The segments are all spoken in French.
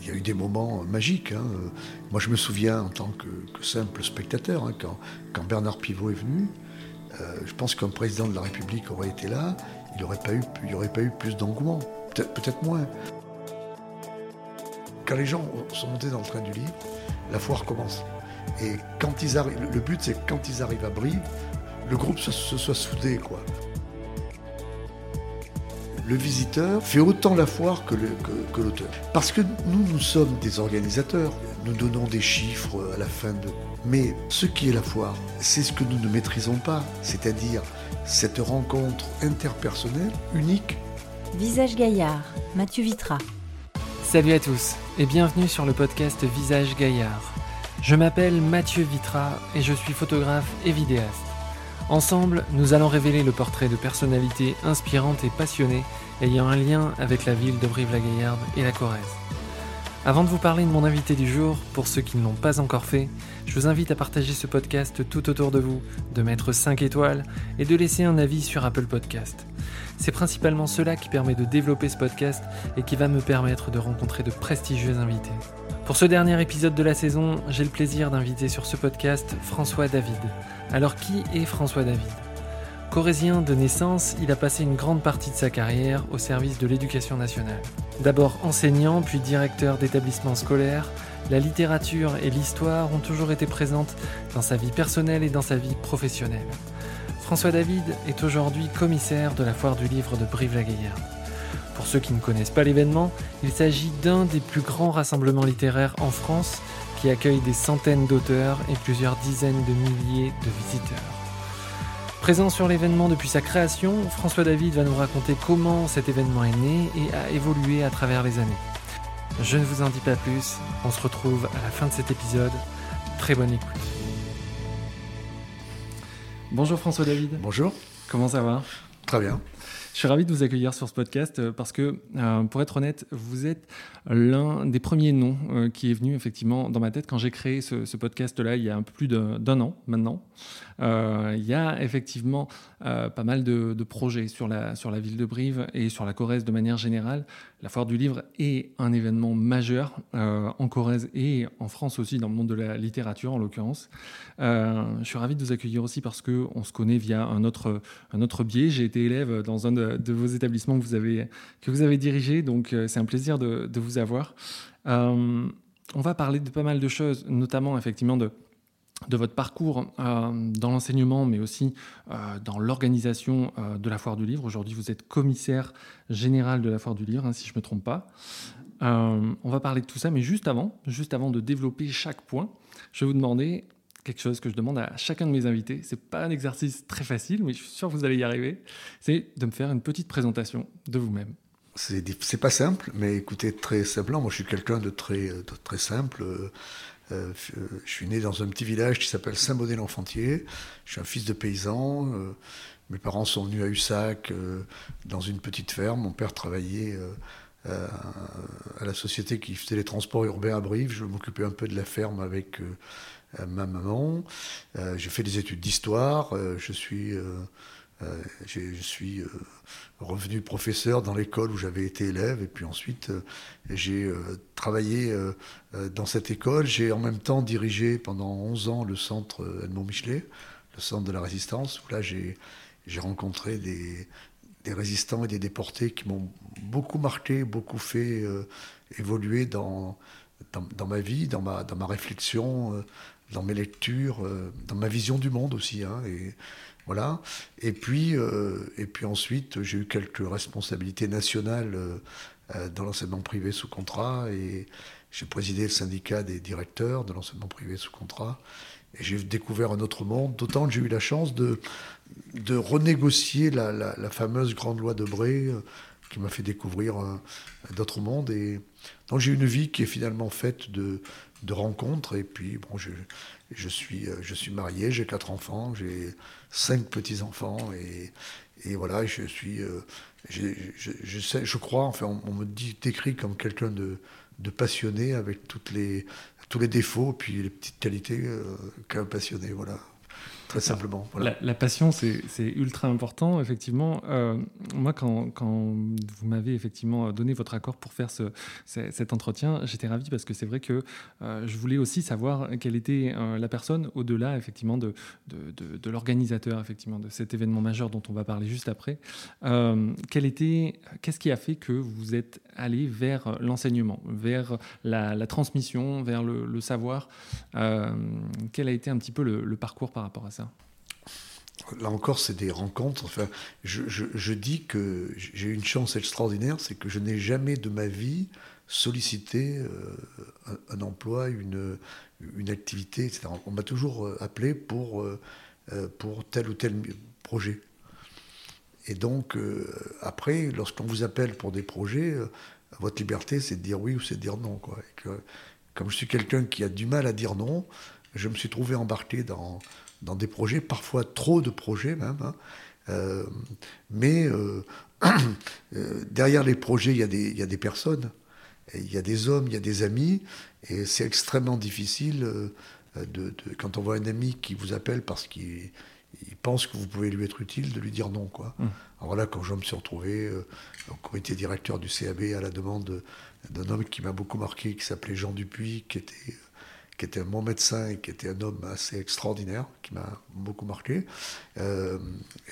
il y a eu des moments magiques. hein. Moi, je me souviens en tant que, simple spectateur, hein, quand, Bernard Pivot est venu, euh, je pense qu'un président de la République aurait été là, il n'y aurait, pas eu- plus d'engouement, peut-être moins. Quand les gens sont montés dans le train du livre, la foire commence. Et quand ils arrivent, le but c'est que quand ils arrivent à Brive, le groupe se, soit soudé. Le visiteur fait autant la foire que le- que- que l'auteur. Parce que nous, nous sommes des organisateurs. Nous donnons des chiffres à la fin de... Mais ce qui est la foire, c'est ce que nous ne maîtrisons pas. C'est-à-dire cette rencontre interpersonnelle unique Visage Gaillard, Mathieu Vitra. Salut à tous et bienvenue sur le podcast Visage Gaillard. Je m'appelle Mathieu Vitra et je suis photographe et vidéaste. Ensemble, nous allons révéler le portrait de personnalités inspirantes et passionnées ayant un lien avec la ville de Brive-la-Gaillarde et la Corrèze. Avant de vous parler de mon invité du jour, pour ceux qui ne l'ont pas encore fait, je vous invite à partager ce podcast tout autour de vous, de mettre 5 étoiles et de laisser un avis sur Apple Podcast. C'est principalement cela qui permet de développer ce podcast et qui va me permettre de rencontrer de prestigieux invités. Pour ce dernier épisode de la saison, j'ai le plaisir d'inviter sur ce podcast François David. Alors qui est François David? Corésien de naissance, il a passé une grande partie de sa carrière au service de l'éducation nationale. D'abord enseignant, puis directeur d'établissement scolaire, la littérature et l'histoire ont toujours été présentes dans sa vie personnelle et dans sa vie professionnelle. François David est aujourd'hui commissaire de la foire du livre de Brive-la-Gaillarde. Pour ceux qui ne connaissent pas l'événement, il s'agit d'un des plus grands rassemblements littéraires en France qui accueille des centaines d'auteurs et plusieurs dizaines de milliers de visiteurs. Présent sur l'événement depuis sa création, François David va nous raconter comment cet événement est né et a évolué à travers les années. Je ne vous en dis pas plus, on se retrouve à la fin de cet épisode. Très bonne écoute. Bonjour François David, Bonjour, comment ça va? Très bien. Je suis ravi de vous accueillir sur ce podcast euh, parce que, euh, pour être honnête, vous êtes l'un des premiers noms euh, qui est venu effectivement dans ma tête quand j'ai créé ce, podcast-là il y a un peu plus d'un an maintenant. Euh, il y a effectivement euh, pas mal de, projets sur la, ville de Brive et sur la Corrèze de manière générale. La foire du livre est un événement majeur euh, en Corrèze et en France aussi, dans le monde de la littérature en l'occurrence. Je suis ravi de vous accueillir aussi parce qu'on se connaît via un autre, biais. J'ai été élève dans un de, vos établissements que vous avez, dirigé, donc c'est un plaisir de, vous avoir. On va parler de pas mal de choses, notamment effectivement de, de votre parcours euh, dans l'enseignement, mais aussi euh, dans l'organisation euh, de la Foire du Livre. Aujourd'hui, vous êtes commissaire général de la Foire du Livre, hein, si je ne me trompe pas. On va parler de tout ça, mais juste avant, juste avant de développer chaque point, je vais vous demander quelque chose que je demande à chacun de mes invités. C'est pas un exercice très facile, mais je suis sûr que vous allez y arriver. C'est de me faire une petite présentation de vous-même. C'est pas simple, mais écoutez, très simplement, moi je suis quelqu'un de très, de très simple. Euh, je suis né dans un petit village qui s'appelle Saint-Bonnet-l'Enfantier. Je suis un fils de paysan. euh, mes parents sont venus à Ussac euh, dans une petite ferme. Mon père travaillait euh, à la société qui faisait les transports urbains à Brive. Je m'occupais un peu de la ferme avec ma maman. J'ai fait des études d'histoire. je suis, euh, je suis euh, revenu professeur dans l'école où j'avais été élève. Et puis ensuite, euh, j'ai travaillé dans cette école. J'ai en même temps dirigé pendant 11 ans le centre Edmond Michelet, le centre de la résistance, où là j'ai rencontré des, résistants et des déportés qui m'ont beaucoup marqué, beaucoup fait évoluer dans, ma vie, dans ma, réflexion, dans mes lectures, dans ma vision du monde aussi. hein, voilà. Et puis, euh, et puis ensuite, j'ai eu quelques responsabilités nationales euh, euh, dans l'enseignement privé sous contrat et j'ai présidé le syndicat des directeurs de l'enseignement privé sous contrat. Et j'ai découvert un autre monde, d'autant que j'ai eu la chance de, de renégocier la, la- la fameuse grande loi de euh, qui m'a fait découvrir d'autres mondes. Et donc j'ai une vie qui est finalement faite de, de rencontres. Et puis, bon, je, je, suis, je suis marié, j'ai quatre enfants, j'ai cinq petits-enfants. Et, et voilà, je suis. euh, je, je sais, je crois, enfin, on, on me dit, décrit comme quelqu'un de, de passionné avec toutes les, tous les défauts, puis les petites qualités euh, qu'un passionné. Voilà. Très simplement. La, passion, c'est ultra important, effectivement. Euh, moi, quand, quand, vous m'avez effectivement donné votre accord pour faire ce, cet entretien, j'étais ravi parce que c'est vrai que euh, je voulais aussi savoir quelle était euh, la personne au-delà, effectivement, de, de, de, l'organisateur, effectivement, de cet événement majeur dont on va parler juste après. quel était, qu'est-ce qui a fait que vous êtes allé vers l'enseignement, vers la, la, transmission, vers le, le savoir? Quel a été un petit peu le, le parcours par rapport à ça? Là encore, c'est des rencontres. Enfin, je, dis que j'ai une chance extraordinaire, c'est que je n'ai jamais de ma vie sollicité euh, un, emploi, une, activité, etc. On m'a toujours euh, appelé pour, euh, pour tel ou tel projet. Et donc, après, lorsqu'on vous appelle pour des projets, votre liberté, c'est de dire oui ou c'est de dire non. Comme je suis quelqu'un qui a du mal à dire non, je me suis trouvé embarqué dans, dans des projets, parfois trop de projets même. Hein. Euh, mais euh, euh, derrière les projets, il y, a des, il y, a des personnes, il y a des hommes, il y a des amis, et c'est extrêmement difficile de, quand on voit un ami qui vous appelle parce qu'il pense que vous pouvez lui être utile, de lui dire non. Quoi. Mmh. Alors voilà, quand je me suis retrouvé au comité directeur du CAB à la demande d'un homme qui m'a beaucoup marqué, qui s'appelait Jean Dupuis, qui était qui était mon médecin et qui était un homme assez extraordinaire, qui m'a beaucoup marqué. Euh,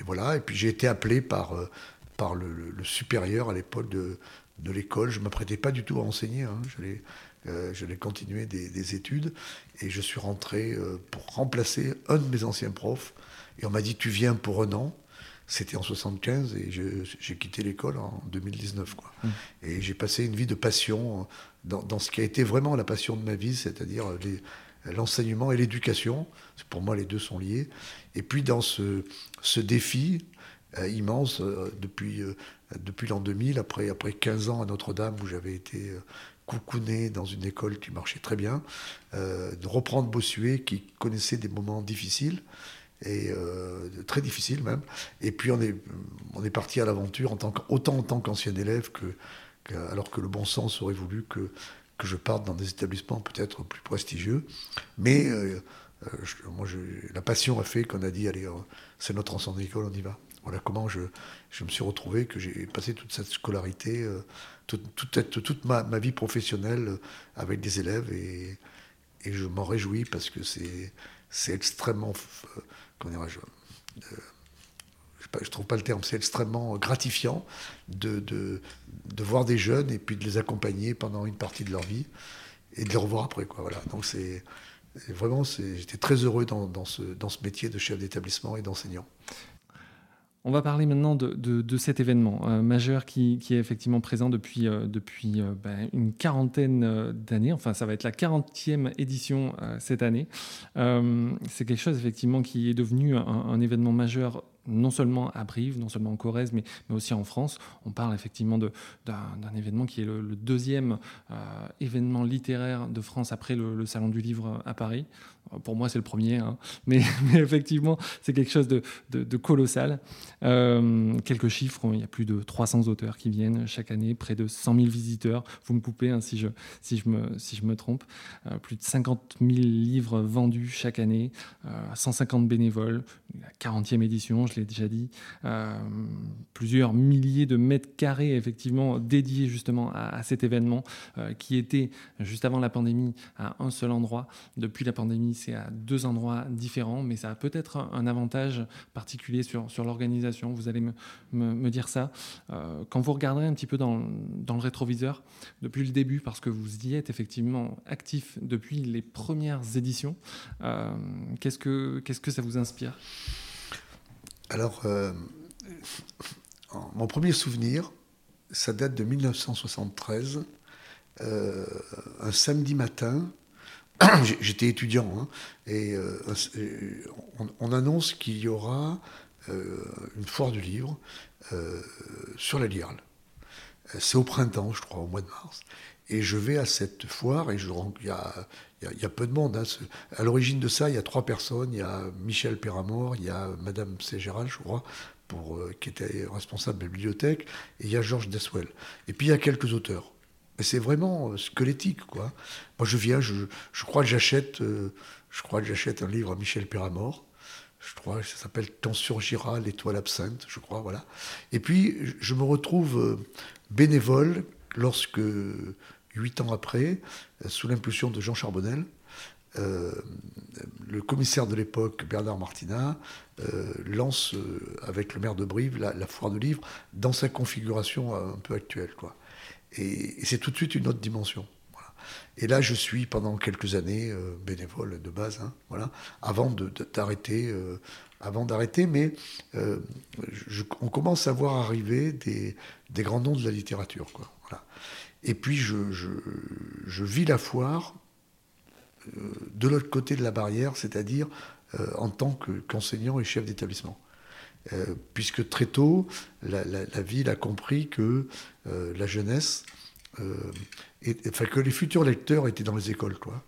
et voilà, et puis j'ai été appelé par, euh, par le, supérieur à l'époque de, de l'école. Je ne m'apprêtais pas du tout à enseigner, hein. euh, j'allais continuer des, des, études, et je suis rentré pour remplacer un de mes anciens profs, et on m'a dit, tu viens pour un an. C'était en 75 et j'ai quitté l'école en 2019. Quoi. Mmh. Et j'ai passé une vie de passion dans, ce qui a été vraiment la passion de ma vie, c'est-à-dire l'enseignement et l'éducation. Pour moi, les deux sont liés. Et puis dans ce, ce défi euh, immense, euh, depuis, euh, depuis l'an 2000, après, après 15 ans à Notre-Dame, où j'avais été coucouné dans une école qui marchait très bien, de reprendre Bossuet, qui connaissait des moments difficiles, et très difficiles même. Et puis on est, on est parti à l'aventure en tant autant en tant qu'ancien élève que alors que le bon sens aurait voulu que, que je parte dans des établissements peut-être plus prestigieux. Mais euh, euh, moi, la passion a fait qu'on a dit, allez, euh, c'est notre ensemble d'école, on y va. Voilà comment je, je me suis retrouvé, que j'ai passé toute cette scolarité, toute, toute, toute ma, ma, vie professionnelle avec des élèves et, et je m'en réjouis parce que c'est extrêmement, dirais-je, je trouve pas le terme, c'est extrêmement gratifiant de, voir des jeunes et puis de les accompagner pendant une partie de leur vie et de les revoir après. Quoi, voilà. Donc c'est vraiment, j'étais très heureux dans ce métier de chef d'établissement et d'enseignant. On va parler maintenant de, cet événement euh, majeur qui, est effectivement présent depuis, euh, euh, ben, une quarantaine d'années. Enfin, ça va être la 40e édition cette année. c'est quelque chose effectivement qui est devenu un événement majeur non seulement à Brive, non seulement en Corrèze, mais, mais aussi en France. On parle effectivement d'un événement qui est le, deuxième euh, événement littéraire de France après le, Salon du Livre à Paris. Pour moi, c'est le premier, hein. mais, effectivement, c'est quelque chose de, de, colossal. Euh, quelques chiffres, il y a plus de 300 auteurs qui viennent chaque année, près de 100 000 visiteurs. Vous me coupez hein, si, je, si, je me, si je me trompe. Euh, plus de 50 000 livres vendus chaque année, 150 bénévoles, la 40e édition, l'ai déjà dit, euh, plusieurs milliers de mètres carrés effectivement dédiés justement à, cet événement euh, qui était juste avant la pandémie à un seul endroit. Depuis la pandémie, c'est à deux endroits différents, mais ça a peut-être un, avantage particulier sur, sur l'organisation. Vous allez me, me, dire ça. Euh, quand vous regarderez un petit peu dans, dans le rétroviseur, depuis le début, parce que vous y êtes effectivement actif depuis les premières éditions, qu'est-ce que qu'est-ce que ça vous inspire? Alors, euh, mon premier souvenir, ça date de 1973. Euh, un samedi matin, j'étais étudiant, hein, et euh, on, annonce qu'il y aura une foire du livre sur la Lierle. C'est au printemps, je crois, au mois de mars. Et je vais à cette foire et je, il, y a, il, y a, peu de monde. Hein. À l'origine de ça, il y a trois personnes. Il y a Michel Péramor, il y a Madame Ségéral, je crois, pour, euh, qui était responsable de la bibliothèque, et il y a Georges Deswell. Et puis il y a quelques auteurs. Mais c'est vraiment euh, squelettique, quoi. Moi, je viens, je, crois que j'achète, euh, je crois que j'achète un livre à Michel Péramor. je crois, ça s'appelle Quand surgira l'étoile absinthe, je crois, voilà. Et puis, je me retrouve bénévole lorsque, huit ans après, euh, sous l'impulsion de Jean Charbonnel, euh, le commissaire de l'époque, Bernard Martina, lance avec le maire de Brive la, foire de livres dans sa configuration un peu actuelle. Quoi. Et, c'est tout de suite une autre dimension. Et là, je suis pendant quelques années euh, bénévole de base, hein, voilà, avant d'arrêter, euh, avant d'arrêter, mais euh, on commence à voir arriver des, grands noms de la littérature, quoi. Et puis je, vis la foire de l'autre côté de la barrière, c'est-à-dire en tant qu'enseignant et chef d'établissement. puisque très tôt, la, ville a compris que la jeunesse enfin, que les futurs lecteurs étaient dans les écoles. Quoi.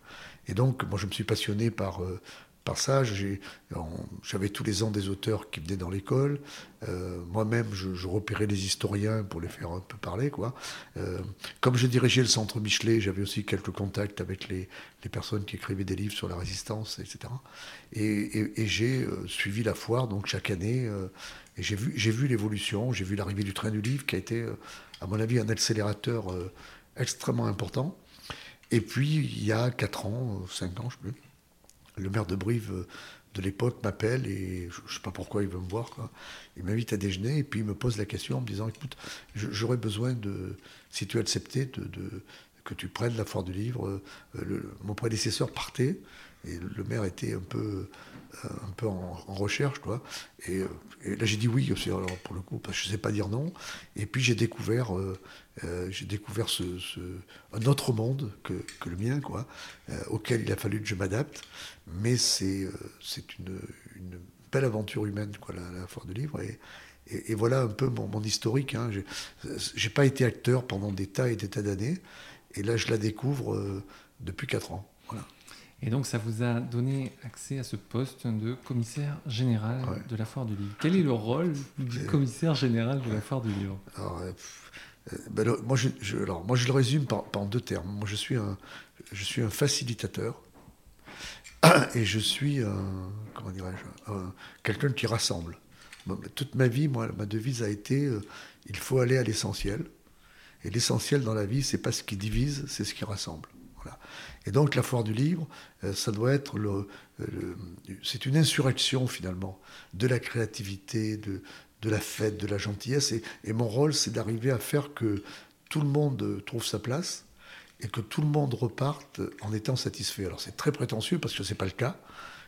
Et donc, moi, je me suis passionné par, euh, par ça. J'avais tous les ans des auteurs qui venaient dans l'école. Euh, moi-même, je, repérais les historiens pour les faire un peu parler. Quoi. Euh, comme je dirigeais le centre Michelet, j'avais aussi quelques contacts avec les, personnes qui écrivaient des livres sur la résistance, etc. Et, j'ai suivi la foire, donc chaque année. et j'ai vu, vu l'évolution, j'ai vu l'arrivée du train du livre qui a été, à mon avis, un accélérateur extrêmement important. Et puis, il y a 4 ans, 5 ans, je ne sais plus, le maire de Brive euh, de l'époque m'appelle et je ne sais pas pourquoi il veut me voir. Il m'invite à déjeuner et puis il me pose la question en me disant écoute, j'aurais besoin de, si tu acceptais, de, que tu prennes la foire du livre. Euh, mon prédécesseur partait et le maire était un peu euh, un peu en, recherche, quoi. Et, et là, j'ai dit oui aussi, alors, pour le coup, parce que je ne sais pas dire non. Et puis, j'ai découvert, euh, euh, j'ai découvert ce, un autre monde que, que le mien, quoi, auquel il a fallu que je m'adapte. Mais c'est c'est une, une, belle aventure humaine, quoi, la, la foire de livre. Et, voilà un peu mon, mon historique. Hein. J'ai pas été acteur pendant des tas et des tas d'années. Et là, je la découvre depuis 4 ans. Voilà. Et donc, ça vous a donné accès à ce poste de commissaire général de la Foire du Livre. Quel est le rôle du commissaire général de la Foire du Livre? Alors, euh, ben, moi, je, alors, moi, je le résume par, en deux termes. Moi, je suis un, je suis un facilitateur et je suis un, comment dirais-je, quelqu'un qui rassemble. Toute ma vie, moi, ma devise a été euh, il faut aller à l'essentiel. Et l'essentiel dans la vie, c'est pas ce qui divise, c'est ce qui rassemble. Et donc la foire du livre, euh, ça doit être le, c'est une insurrection finalement de la créativité, de, de la fête, de la gentillesse. Et, mon rôle, c'est d'arriver à faire que tout le monde trouve sa place et que tout le monde reparte en étant satisfait. Alors c'est très prétentieux parce que ce n'est pas le cas.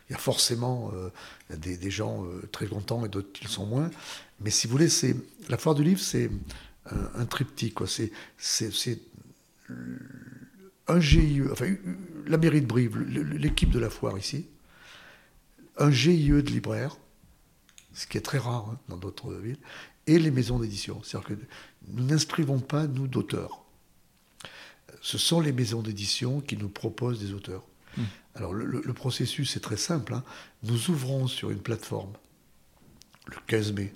Il y a forcément euh, des, gens euh, très contents et d'autres qui le sont moins. Mais si vous voulez, c'est la foire du livre, c'est un, un triptyque. C'est un GIE, enfin la mairie de Brive, l'équipe de la foire ici, un GIE de libraires, ce qui est très rare hein, dans d'autres villes, et les maisons d'édition. C'est-à-dire que nous n'inscrivons pas, nous, d'auteurs. Ce sont les maisons d'édition qui nous proposent des auteurs. Hmm. Alors le, processus est très simple. Hein. Nous ouvrons sur une plateforme le 15 mai.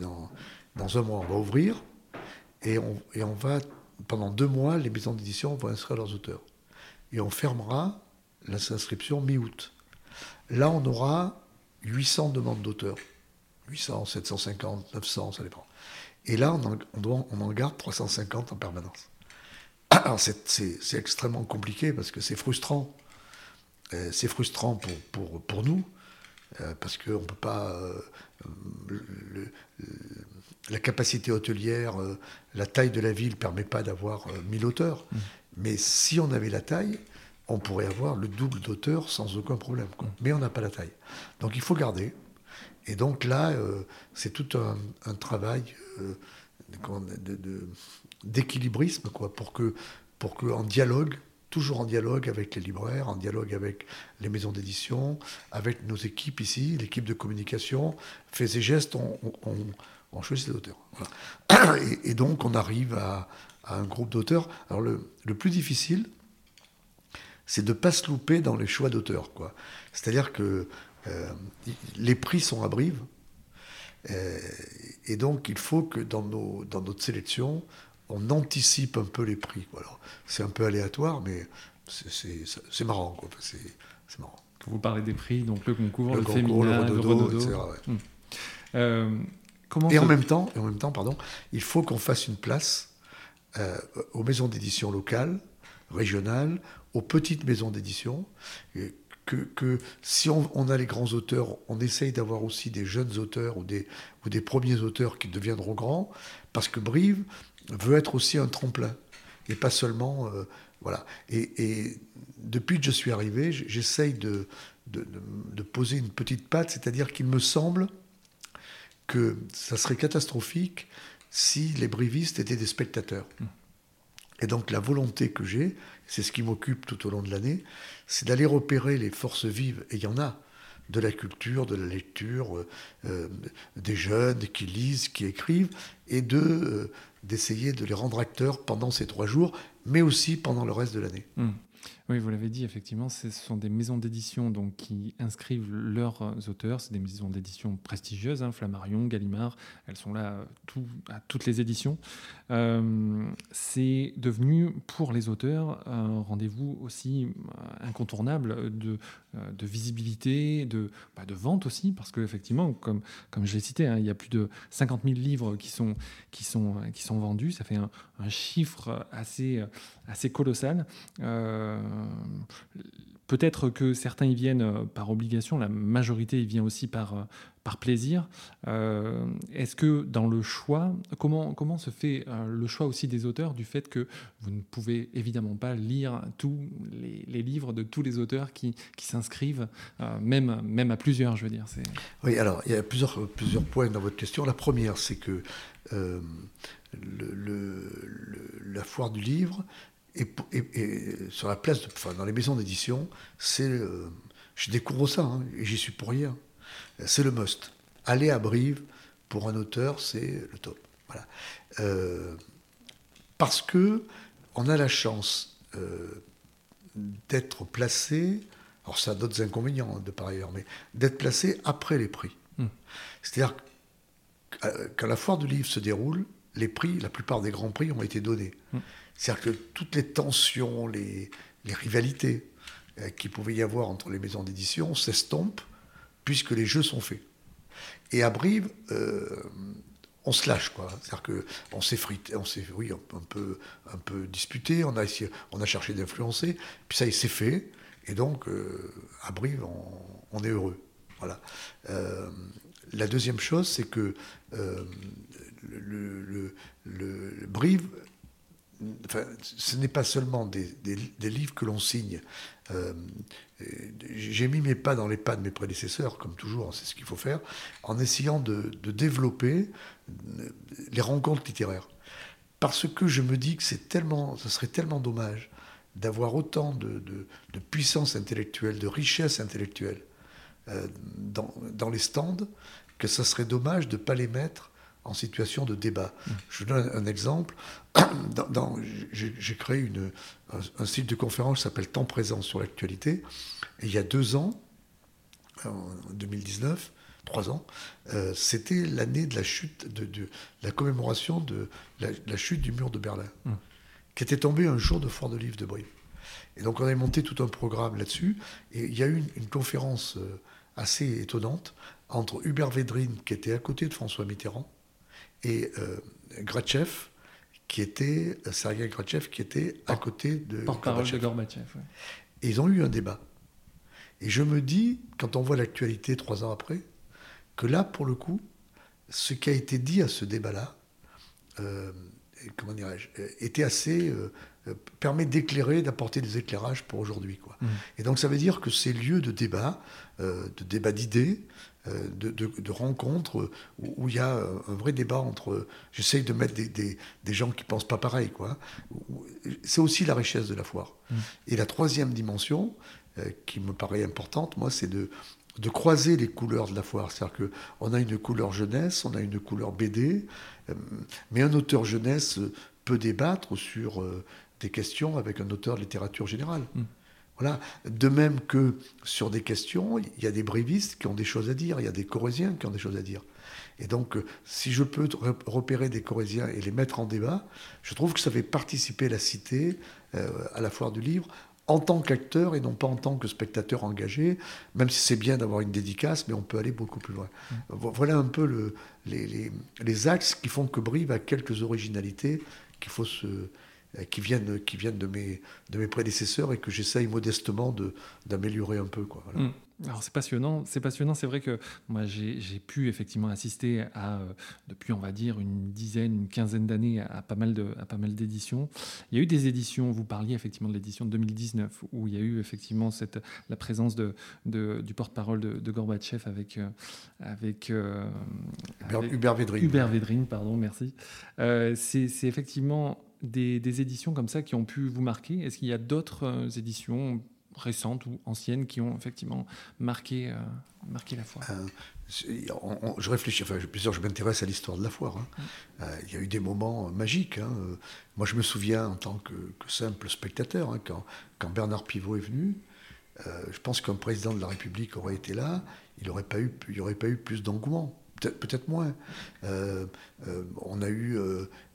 dans, dans un mois, on va ouvrir et on, et on va pendant deux mois, les maisons d'édition vont inscrire leurs auteurs. Et on fermera l'inscription mi-août. Là, on aura 800 demandes d'auteurs. 800, 750, 900, ça dépend. Et là, on en, garde 350 en permanence. Alors, c'est extrêmement compliqué parce que c'est frustrant. Euh, c'est frustrant pour, nous, euh, parce qu'on ne peut pas. Euh, la capacité hôtelière, euh, la taille de la ville ne permet pas d'avoir 1000 auteurs. Mm. Mais si on avait la taille, on pourrait avoir le double d'auteurs sans aucun problème. Mm. Mais on n'a pas la taille. Donc il faut garder. Et donc là, c'est tout un, travail d'équilibrisme, quoi, pour que, pour que en dialogue, toujours en dialogue avec les libraires, en dialogue avec les maisons d'édition, avec nos équipes ici, l'équipe de communication, faits et gestes, on, on, choisit des auteurs. Et, donc on arrive à, un groupe d'auteurs. Alors le, plus difficile, c'est de ne pas se louper dans les choix d'auteurs. C'est-à-dire que euh, les prix sont à Brive, euh, et donc il faut que dans, nos, dans notre sélection, on anticipe un peu les prix. C'est un peu aléatoire, mais c'est marrant. C'est marrant. Vous parlez des prix, donc le concours, le, féminin, le Redodo, etc. Hmm. Euh, comment et, en même temps, et en même temps, pardon, il faut qu'on fasse une place euh, aux maisons d'édition locales, régionales, aux petites maisons d'édition. Que, que, si on, a les grands auteurs, on essaye d'avoir aussi des jeunes auteurs ou des, ou des premiers auteurs qui deviendront grands, parce que Brive veut être aussi un tremplin, et pas seulement... Euh, voilà. Et, depuis que je suis arrivé, j'essaye de, de, de, poser une petite patte, c'est-à-dire qu'il me semble que ça serait catastrophique si les brivistes étaient des spectateurs. Mmh. Et donc la volonté que j'ai, c'est ce qui m'occupe tout au long de l'année, c'est d'aller repérer les forces vives, et il y en a, de la culture, de la lecture, euh, euh, des jeunes qui lisent, qui écrivent, et de euh, d'essayer de les rendre acteurs pendant ces trois jours, mais aussi pendant le reste de l'année. Mmh. Oui, vous l'avez dit, effectivement, ce sont des maisons d'édition donc, qui inscrivent leurs auteurs. C'est des maisons d'édition prestigieuses, hein, Flammarion, Gallimard, elles sont là tout, à toutes les éditions. Euh, c'est devenu pour les auteurs un rendez-vous aussi euh, incontournable de, euh, visibilité, de, bah, vente aussi, parce qu'effectivement, comme, comme je l'ai cité, hein, il y a plus de 50 000 livres qui sont, vendus. Ça fait un, chiffre assez, colossal. Euh, peut-être que certains y viennent euh, par obligation, la majorité y vient aussi par, euh, par plaisir. Est-ce que dans le choix, comment, comment se fait le choix aussi des auteurs du fait que vous ne pouvez évidemment pas lire tous les, livres de tous les auteurs qui, qui s'inscrivent, même, même à plusieurs, je veux dire Oui, alors il y a plusieurs, plusieurs points dans votre question. La première, c'est que la foire du livre et, sur la place, enfin, dans les maisons d'édition, c'est, euh, je découvre ça, hein, et j'y suis pour rien. C'est le must. Aller à Brive pour un auteur, c'est le top. Voilà. Euh, parce que on a la chance euh, d'être placé. Alors ça a d'autres inconvénients hein, de par ailleurs, mais d'être placé après les prix. Hmm. C'est-à-dire quand la foire du livre se déroule, les prix, la plupart des grands prix ont été donnés. Hmm. C'est-à-dire que toutes les tensions, les, rivalités euh, qu'il pouvait y avoir entre les maisons d'édition s'estompent puisque les jeux sont faits. Et à Brive, euh, on se lâche, quoi. C'est-à-dire qu'on s'est frité, on s'est, oui, un, peu, un peu disputé, on a, on a cherché d'influencer, puis ça, il s'est fait, et donc, euh, à Brive, on, est heureux. Voilà. la deuxième chose, c'est que le, le, Brive ce n'est pas seulement des, livres que l'on signe. Euh, j'ai mis mes pas dans les pas de mes prédécesseurs, comme toujours, c'est ce qu'il faut faire, en essayant de, développer les rencontres littéraires. Parce que je me dis que c'est tellement, ce serait tellement dommage d'avoir autant de, puissance intellectuelle, de richesse intellectuelle euh, dans, dans, les stands, que ce serait dommage de ne pas les mettre en situation de débat. Je donne un exemple. Dans, j'ai créé une, un, site de conférence qui s'appelle Temps présent sur l'actualité. Et il y a deux ans, en 2019, trois ans, euh, c'était l'année de la chute, de, la commémoration de la, chute du mur de Berlin, mmh. qui était tombé un jour de Fort de Livre de Brive. Et donc on a monté tout un programme là-dessus. Et il y a eu une, conférence euh, assez étonnante entre Hubert Védrine, qui était à côté de François Mitterrand, et euh, qui était, Sergei Grachev, qui était à côté de Gorbatchev. Et ils ont eu un débat. Et je me dis, quand on voit l'actualité trois ans après, que là, pour le coup, ce qui a été dit à ce débat-là, euh, comment dirais-je, était assez euh, permet d'éclairer, d'apporter des éclairages pour aujourd'hui. Quoi. Mmh. Et donc ça veut dire que ces lieux de débat, de débat d'idées, euh, de, de, rencontres où, il y a un vrai débat entre. J'essaye de mettre des, des, gens qui pensent pas pareil, quoi. C'est aussi la richesse de la foire. Mm. Et la troisième dimension, euh, qui me paraît importante, moi, c'est de, de croiser les couleurs de la foire. C'est-à-dire qu'on a une couleur jeunesse, on a une couleur BD, euh, mais un auteur jeunesse peut débattre sur des questions avec un auteur de littérature générale. Mm. Voilà. De même que sur des questions, il y a des brivistes qui ont des choses à dire, il y a des corésiens qui ont des choses à dire. Et donc, euh, si je peux repérer des corésiens et les mettre en débat, je trouve que ça fait participer la cité euh, à la foire du livre en tant qu'acteur et non pas en tant que spectateur engagé, même si c'est bien d'avoir une dédicace, mais on peut aller beaucoup plus loin. Mm. Voilà un peu le, les, les, axes qui font que Brive a quelques originalités qu'il faut se, qui viennent, qui viennent de, mes, de mes prédécesseurs et que j'essaye modestement d'améliorer un peu. Quoi, voilà. Mm. Alors c'est passionnant, c'est passionnant. C'est vrai que moi j'ai pu effectivement assister à euh, depuis on va dire une dizaine, une quinzaine d'années à, pas mal de à pas mal d'éditions. Il y a eu des éditions. Vous parliez effectivement de l'édition de 2019 où il y a eu effectivement cette la présence de, du porte-parole de, Gorbatchev avec euh, avec, euh, Hubert Védrine. Hubert Védrine, pardon, merci. c'est effectivement des, des, éditions comme ça qui ont pu vous marquer? Est-ce qu'il y a d'autres éditions récentes ou anciennes qui ont effectivement marqué, euh, marqué la foire? Euh, Je réfléchis, enfin, je, je m'intéresse à l'histoire de la foire. Hein. Euh, il y a eu des moments magiques. Hein. Moi, je me souviens en tant que, simple spectateur, hein, quand, quand, Bernard Pivot est venu, je pense qu'un président de la République aurait été là, il n'y aurait, pas eu, il aurait pas eu plus d'engouement peut-être moins. on a eu,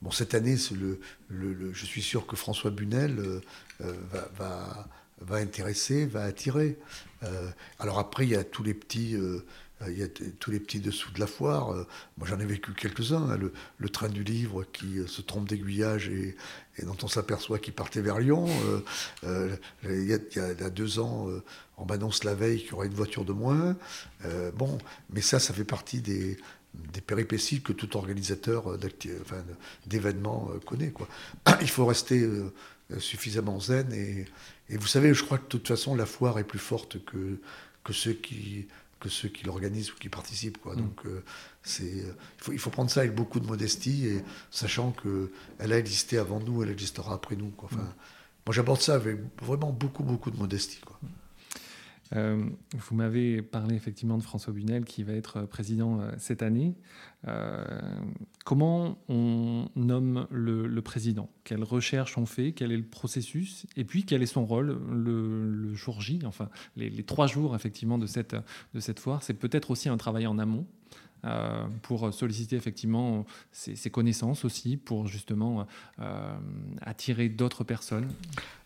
bon, cette année, je suis sûr que François Bunel va, intéresser, va attirer. Euh, alors après, il y a tous les petits, euh, il y a tous les petits dessous de la foire. Euh, moi, j'en ai vécu quelques-uns. Hein. le, train du livre qui se trompe d'aiguillage et, dont on s'aperçoit qu'il partait vers Lyon. il, y a, deux ans, on m'annonce la veille qu'il y aura une voiture de moins. bon, mais ça, ça fait partie des, des péripéties que tout organisateur d'événements connaît. Quoi. Il faut rester suffisamment zen et, et vous savez, je crois que de toute façon, la foire est plus forte que, que ceux qui que ceux qui l'organisent ou qui participent. Quoi. Mm. Donc, euh, c'est, il, faut, il faut prendre ça avec beaucoup de modestie, et sachant qu'elle a existé avant nous, elle existera après nous. Quoi. Enfin, mm. Moi, j'aborde ça avec vraiment beaucoup, beaucoup de modestie. Quoi. Euh, vous m'avez parlé effectivement de François Bunel qui va être président euh, cette année. Euh, comment on nomme le, président? Quelle recherche on fait? Quel est le processus? Et puis quel est son rôle? Le, jour J Enfin, les, les, trois jours effectivement de cette, de cette foire. C'est peut-être aussi un travail en amont euh, pour solliciter effectivement ses, connaissances aussi, pour justement euh, attirer d'autres personnes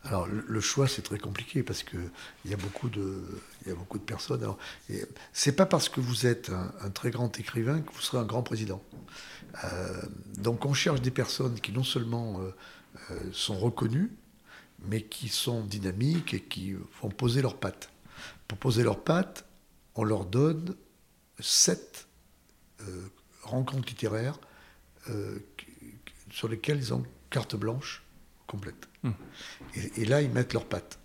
Alors le, choix c'est très compliqué parce qu'il y, a beaucoup de, y a beaucoup de personnes. C'est pas parce que vous êtes un, très grand écrivain que vous serez un grand président. Euh, donc on cherche des personnes qui non seulement sont reconnues, mais qui sont dynamiques et qui font poser leurs pattes. Pour poser leurs pattes, on leur donne sept rencontres littéraires euh, sur lesquelles ils ont carte blanche complète. Hmm. Et, là, ils mettent leurs pattes.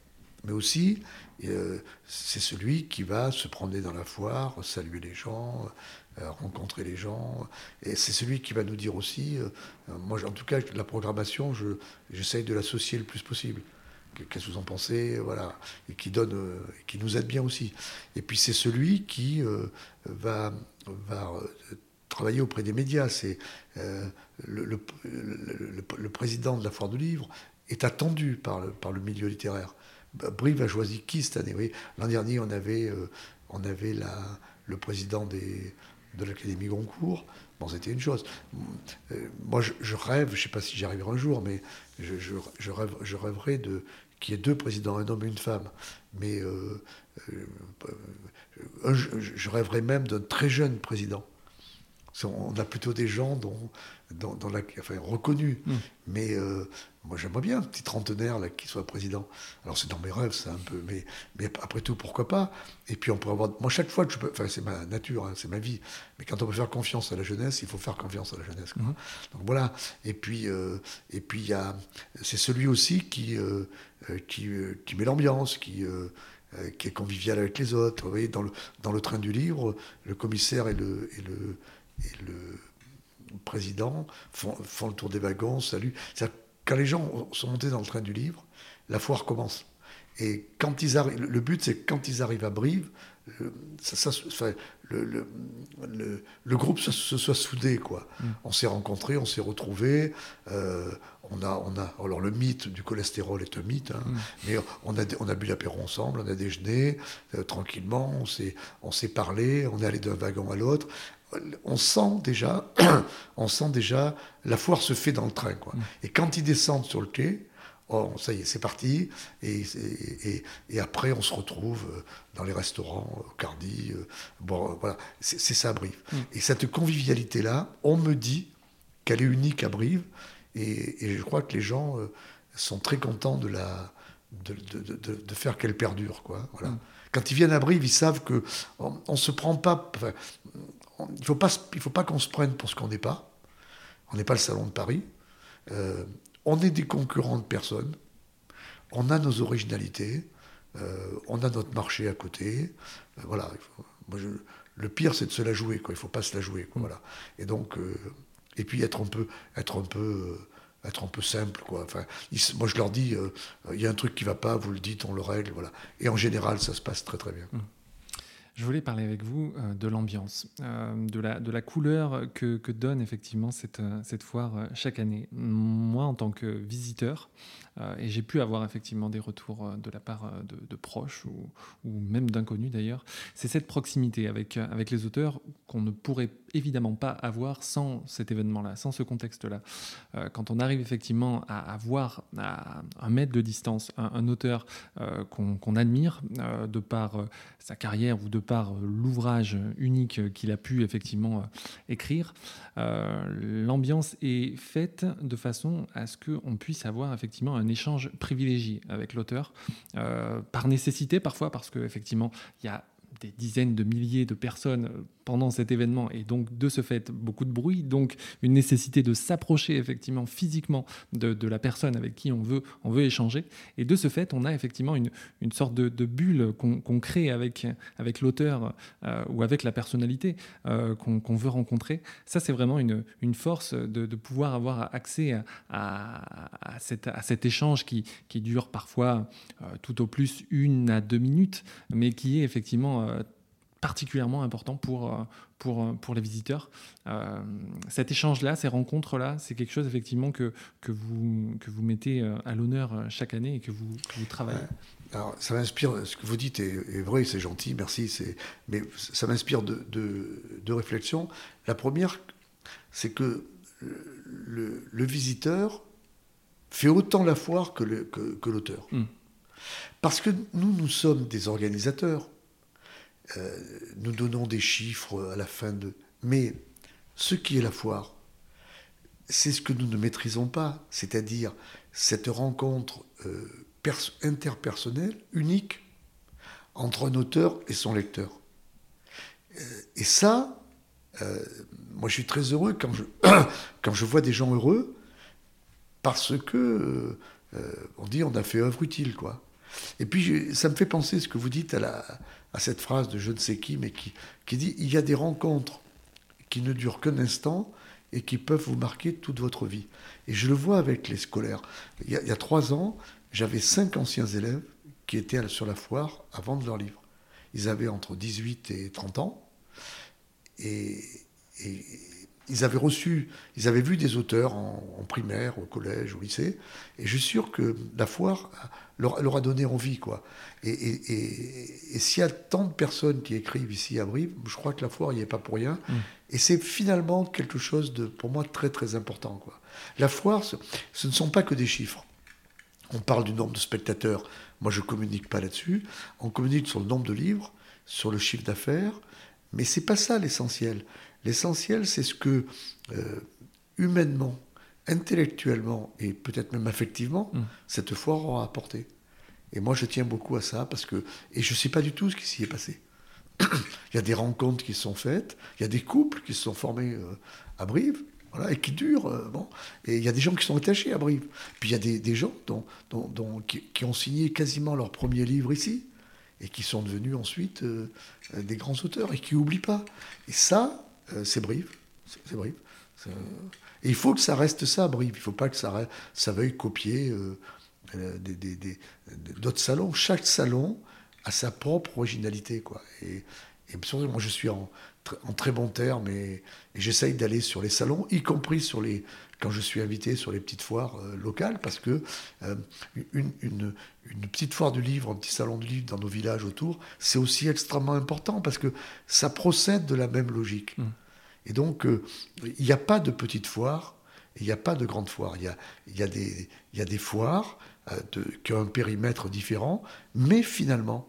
Mais aussi, euh, c'est celui qui va se promener dans la foire, saluer les gens, rencontrer les gens. Et c'est celui qui va nous dire aussi, moi en tout cas, la programmation, j'essaye de l'associer le plus possible. Qu'est-ce que vous en pensez? Voilà. Et qui, donne, qui nous aide bien aussi. Et puis c'est celui qui va va euh, travailler auprès des médias. C'est euh, le, président de la foire du livre est attendu par le, par milieu littéraire. Brive a choisi qui cette année L'an dernier, on avait, euh, on avait la, le président des, de l'Académie Goncourt. Bon, c'était une chose. moi, je, rêve, je ne sais pas si j'y arriverai un jour, mais je, je, rêve, je rêverais de qu'il y ait deux présidents, un homme et une femme. Mais je, rêverais même d'un très jeune président. On a plutôt des gens dont, dans, la, enfin, reconnus. Hmm. Mais euh, moi, j'aimerais bien un petit trentenaire là, qui soit président. Alors, c'est dans mes rêves, c'est un peu. Mais, mais après tout, pourquoi pas? Et puis, on pourrait avoir. Moi, chaque fois que je peux. Enfin, c'est ma nature, hein, c'est ma vie. Mais quand on peut faire confiance à la jeunesse, il faut faire confiance à la jeunesse. Hmm. Donc, voilà. Et puis, euh, et puis. C'est celui aussi qui, qui, qui met l'ambiance, qui euh, qui est convivial avec les autres. Vous voyez, dans le, dans le train du livre, le commissaire et le, et le, et le président font, font, le tour des wagons, saluent. Quand les gens sont montés dans le train du livre, la foire commence. Et quand ils arrivent, le but, c'est que quand ils arrivent à Brive, euh, ça, le, le, groupe se, soit soudé. Quoi. Mm. On s'est rencontrés, on s'est retrouvés. Euh, on a, on a, alors le mythe du cholestérol est un mythe, hein, mm. mais on a, on a bu l'apéro ensemble, on a déjeuné euh, tranquillement, on s'est, on s'est parlé, on est allé d'un wagon à l'autre. On sent déjà, on sent déjà, la foire se fait dans le train. Quoi. Mm. Et quand ils descendent sur le quai, oh, ça y est, c'est parti. Et, et, et, après, on se retrouve dans les restaurants, au Cardi. bon, voilà, c'est ça Brive. Mm. Et cette convivialité-là, on me dit qu'elle est unique à Brive. Et, je crois que les gens sont très contents de la, de, de, de, de faire qu'elle perdure. Quoi. Voilà. Mm. Quand ils viennent à Brive, ils savent que on, se prend pas. il faut pas, il faut pas qu'on se prenne pour ce qu'on n'est pas. On n'est pas le salon de Paris. Euh, on est des concurrents de personne. On a nos originalités. Euh, on a notre marché à côté. Euh, voilà. le pire, c'est de se la jouer. Quoi. Il ne faut pas se la jouer. Quoi, mm. voilà. Et donc, et puis être un peu, être un peu être un peu simple. Quoi. Enfin, moi, je leur dis, euh, il y a un truc qui va pas, vous le dites, on le règle. Voilà. Et en général, ça se passe très très bien. Mmh. Je voulais parler avec vous euh, de l'ambiance, euh, de, la, de la couleur que, que donne effectivement cette, cette foire chaque année. Moi, en tant que visiteur, euh, et j'ai pu avoir effectivement des retours euh, de la part euh, de, proches ou, même d'inconnus d'ailleurs. C'est cette proximité avec, avec les auteurs qu'on ne pourrait évidemment pas avoir sans cet événement-là, sans ce contexte-là. quand on arrive effectivement à, voir à un mètre de distance un, auteur qu'on admire de par sa carrière ou de par l'ouvrage unique qu'il a pu effectivement écrire, l'ambiance est faite de façon à ce qu'on puisse avoir effectivement un échange privilégié avec l'auteur, euh, par nécessité parfois, parce qu'effectivement, il y a des dizaines de milliers de personnes pendant cet événement et donc de ce fait beaucoup de bruit, donc une nécessité de s'approcher effectivement physiquement de, la personne avec qui on veut, on veut échanger. Et de ce fait, on a effectivement une, une sorte de, bulle qu'on crée avec, avec l'auteur euh, ou avec la personnalité euh, qu'on veut rencontrer. Ça, c'est vraiment une, une force de, pouvoir avoir accès à, à, cet, à cet échange qui, qui dure parfois euh, tout au plus une à deux minutes, mais qui est effectivement particulièrement important pour, euh, pour, euh, pour les visiteurs. Euh, cet échange-là, ces rencontres-là, c'est quelque chose effectivement que, que, vous, que vous mettez à l'honneur chaque année et que vous, vous travaillez. Alors, ça m'inspire, ce que vous dites est, vrai, c'est gentil, merci, mais ça m'inspire de, de, réflexions. La première, c'est que le, le, visiteur fait autant la foire que l'auteur. Que, hmm. Parce que nous, nous sommes des organisateurs. Euh, nous donnons des chiffres à la fin de... Mais ce qui est la foire, c'est ce que nous ne maîtrisons pas, c'est-à-dire cette rencontre euh, interpersonnelle unique entre un auteur et son lecteur. Euh, et ça, moi je suis très heureux quand je, quand je vois des gens heureux, parce que on dit on a fait œuvre utile, quoi. Et puis ça me fait penser ce que vous dites à cette phrase de je ne sais qui, mais qui, dit il y a des rencontres qui ne durent qu'un instant et qui peuvent vous marquer toute votre vie. Et je le vois avec les scolaires. Il y a, trois ans, j'avais cinq anciens élèves qui étaient sur la foire à vendre leurs livres. Ils avaient entre 18 et 30 ans. Et ils avaient reçu, ils avaient vu des auteurs en, primaire, au collège, au lycée, et je suis sûr que la foire leur, a donné envie, quoi. Et, et, s'il y a tant de personnes qui écrivent ici à Brive, je crois que la foire n'y est pas pour rien. Mm. Et c'est finalement quelque chose de, pour moi, très très important, quoi. La foire, ce, ce ne sont pas que des chiffres. On parle du nombre de spectateurs. Moi, je communique pas là-dessus. On communique sur le nombre de livres, sur le chiffre d'affaires, mais c'est pas ça l'essentiel. L'essentiel, c'est ce que euh, humainement, intellectuellement et peut-être même affectivement, mm. cette foire aura apporté. Et moi, je tiens beaucoup à ça parce que. Et je ne sais pas du tout ce qui s'y est passé. il y a des rencontres qui sont faites, il y a des couples qui se sont formés euh, à Brive. Voilà, et qui durent. Euh, bon. Et il y a des gens qui sont attachés à Brive. Puis il y a des, gens dont, dont, qui, qui, ont signé quasiment leur premier livre ici et qui sont devenus ensuite des grands auteurs et qui n'oublient pas. Et ça, c'est Brive. C'est. Et il faut que ça reste ça, Brive. Il ne faut pas que ça, ça veuille copier euh, euh, d'autres salons. Chaque salon a sa propre originalité. Quoi. Et, moi, je suis en, en très bon terme et, j'essaye d'aller sur les salons, y compris sur les, quand je suis invité sur les petites foires locales, parce que une, une, petite foire du livre, un petit salon du livre dans nos villages autour, c'est aussi extrêmement important parce que ça procède de la même logique. Mmh. Et donc, euh, il n'y a pas de petite foire. Il n'y a pas de grande foire. Il y a, y a, y a des foires de, qui ont un périmètre différent, mais finalement,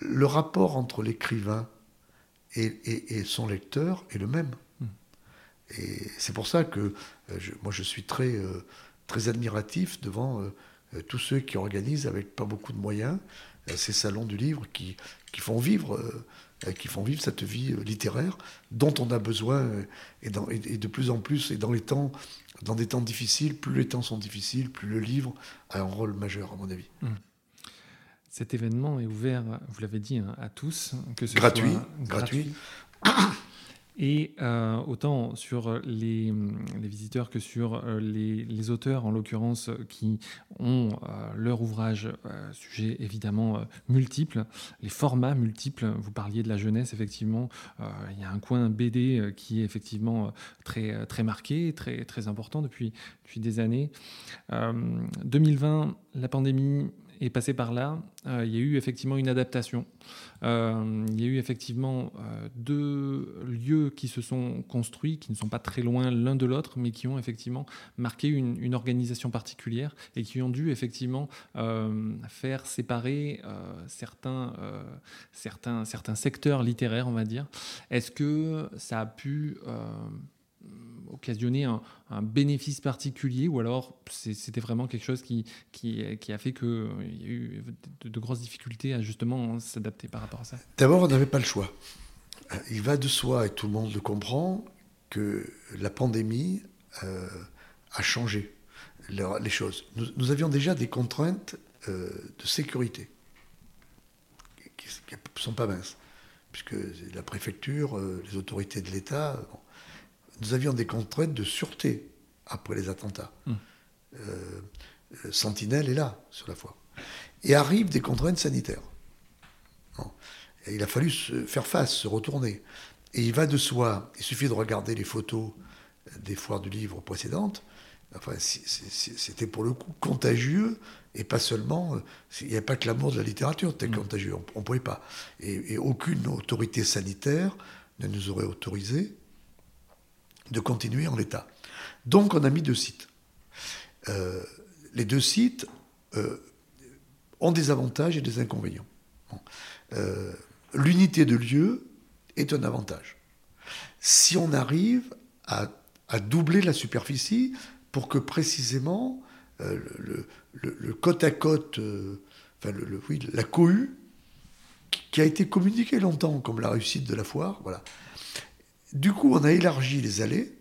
le rapport entre l'écrivain et, son lecteur est le même. Hmm. Et c'est pour ça que moi je suis très, très admiratif devant tous ceux qui organisent avec pas beaucoup de moyens ces salons du livre qui, qui font vivre euh, qui font vivre cette vie euh, littéraire dont on a besoin euh, et, dans, et, de plus en plus et dans les temps dans des temps difficiles plus les temps sont difficiles plus le livre a un rôle majeur à mon avis mmh. Cet événement est ouvert vous l'avez dit hein, à tous que ce gratuit soit gratuit, gratuit. Et euh, autant sur les, les, visiteurs que sur euh, les, les auteurs, en l'occurrence, qui ont euh, leur ouvrage sujet évidemment multiples, les formats multiples. Vous parliez de la jeunesse, effectivement. il y a un coin BD qui est effectivement très, très marqué, très, très important depuis, depuis des années. 2020, la pandémie est passé par là, euh, il y a eu effectivement une adaptation. Euh, il y a eu effectivement euh, deux lieux qui se sont construits, qui ne sont pas très loin l'un de l'autre, mais qui ont effectivement marqué une, organisation particulière et qui ont dû effectivement faire séparer certains, certains, certains secteurs littéraires, on va dire. Est-ce que ça a pu occasionner un, bénéfice particulier ou alors c'était vraiment quelque chose qui, qui, a fait qu'il y a eu de, grosses difficultés à justement s'adapter par rapport à ça D'abord, on n'avait pas le choix. Il va de soi, et tout le monde le comprend, que la pandémie euh, a changé les choses. Nous, avions déjà des contraintes euh, de sécurité qui ne sont pas minces, puisque la préfecture, euh, les autorités de l'État nous avions des contraintes de sûreté après les attentats. Hum. Euh, Sentinelle est là, sur la foi. Et arrivent des contraintes sanitaires. il a fallu se faire face, se retourner. Et il va de soi, il suffit de regarder les photos des foires du livre précédentes. Enfin, c'était pour le coup contagieux, et pas seulement. Euh, il n'y a pas que l'amour de la littérature qui était hum. contagieux, on ne pouvait pas. Et, et, aucune autorité sanitaire ne nous aurait autorisé de continuer en l'état. Donc on a mis deux sites. Euh, les deux sites euh, ont des avantages et des inconvénients. Euh, l'unité de lieu est un avantage. Si on arrive à, doubler la superficie pour que précisément le, côte à côte, la cohue, qui a été communiquée longtemps comme la réussite de la foire, voilà, du coup, on a élargi les allées,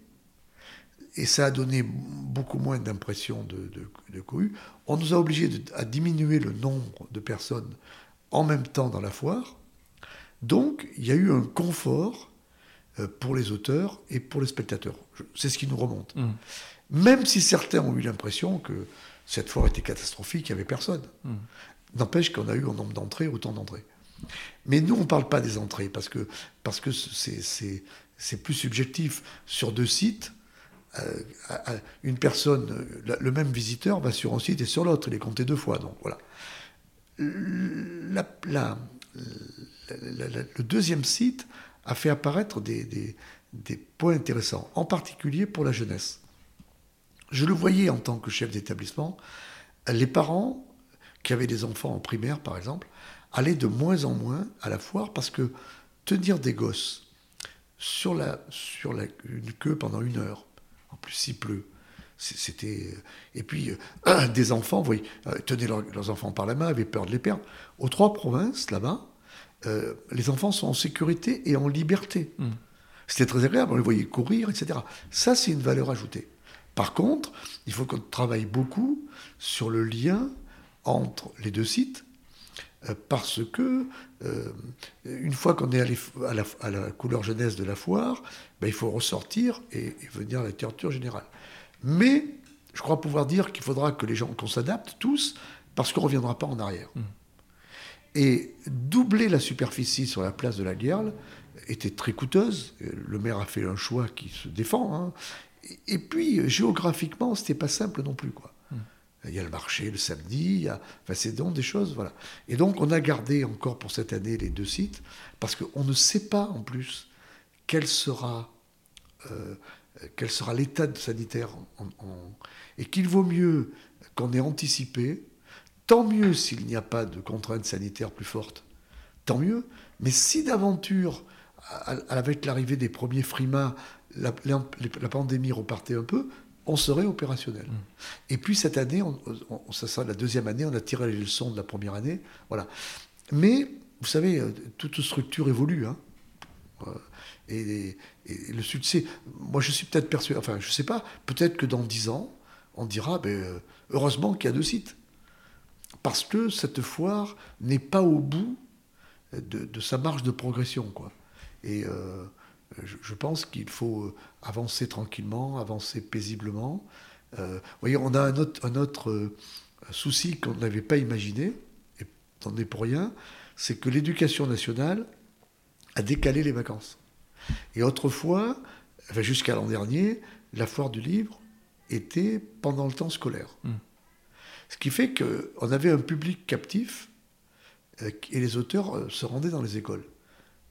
et ça a donné beaucoup moins d'impression de, de, cohue. On nous a obligés à diminuer le nombre de personnes en même temps dans la foire. Donc, il y a eu un confort euh, pour les auteurs et pour les spectateurs. C'est ce qui nous remonte. Mmh. Même si certains ont eu l'impression que cette foire était catastrophique, il n'y avait personne. Mmh. N'empêche qu'on a eu un nombre d'entrées, autant d'entrées. Mais nous, on ne parle pas des entrées, parce que parce que c'est plus subjectif. Sur deux sites, euh, une personne, le même visiteur va sur un site et sur l'autre, il est compté deux fois. Donc voilà. La, le deuxième site a fait apparaître des, des, points intéressants, en particulier pour la jeunesse. Je le voyais en tant que chef d'établissement, les parents qui avaient des enfants en primaire, par exemple, allaient de moins en moins à la foire parce que tenir des gosses sur, la, sur la, une queue pendant une heure, en plus s'il pleut, c'était et puis euh, des enfants, vous voyez, euh, tenaient leurs enfants par la main, avaient peur de les perdre. Aux trois provinces là-bas, euh, les enfants sont en sécurité et en liberté. Mmh. C'était très agréable, on les voyait courir, etc. Ça, c'est une valeur ajoutée. Par contre, il faut qu'on travaille beaucoup sur le lien entre les deux sites euh, parce que euh, une fois qu'on est allé à la, à la, couleur jeunesse de la foire, ben, il faut ressortir et, venir à la littérature générale. Mais je crois pouvoir dire qu'il faudra que les gens qu'on s'adapte tous, parce qu'on ne reviendra pas en arrière. Mmh. Et doubler la superficie sur la place de la Guerre était très coûteuse. Le maire a fait un choix qui se défend. Hein. Et puis, géographiquement, c'était pas simple non plus. Quoi il y a le marché le samedi, enfin, c'est donc des choses, voilà. Et donc on a gardé encore pour cette année les deux sites, parce qu'on ne sait pas en plus quelle sera euh, quel sera l'état sanitaire et qu'il vaut mieux qu'on ait anticipé, tant mieux s'il n'y a pas de contraintes sanitaires plus fortes, tant mieux, mais si d'aventure, avec l'arrivée des premiers frimas, la, pandémie repartait un peu, on serait opérationnel. Mmh. Et puis cette année, ça sera la deuxième année, on a tiré les leçons de la première année. Voilà. Mais, vous savez, euh, toute structure évolue. Hein. Euh, et, le succès, moi je suis peut-être persuadé, enfin je ne sais pas, peut-être que dans dix ans, on dira, ben, euh, heureusement qu'il y a deux sites. Parce que cette foire n'est pas au bout de, sa marge de progression. Quoi. Et je, pense qu'il faut avancer tranquillement, avancer paisiblement. vous voyez, on a un autre, un autre souci qu'on n'avait pas imaginé, et n'en est pour rien, c'est que l'éducation nationale a décalé les vacances. Et autrefois, enfin jusqu'à l'an dernier, la foire du livre était pendant le temps scolaire. Hmm. Ce qui fait qu'on avait un public captif euh, et les auteurs euh, se rendaient dans les écoles.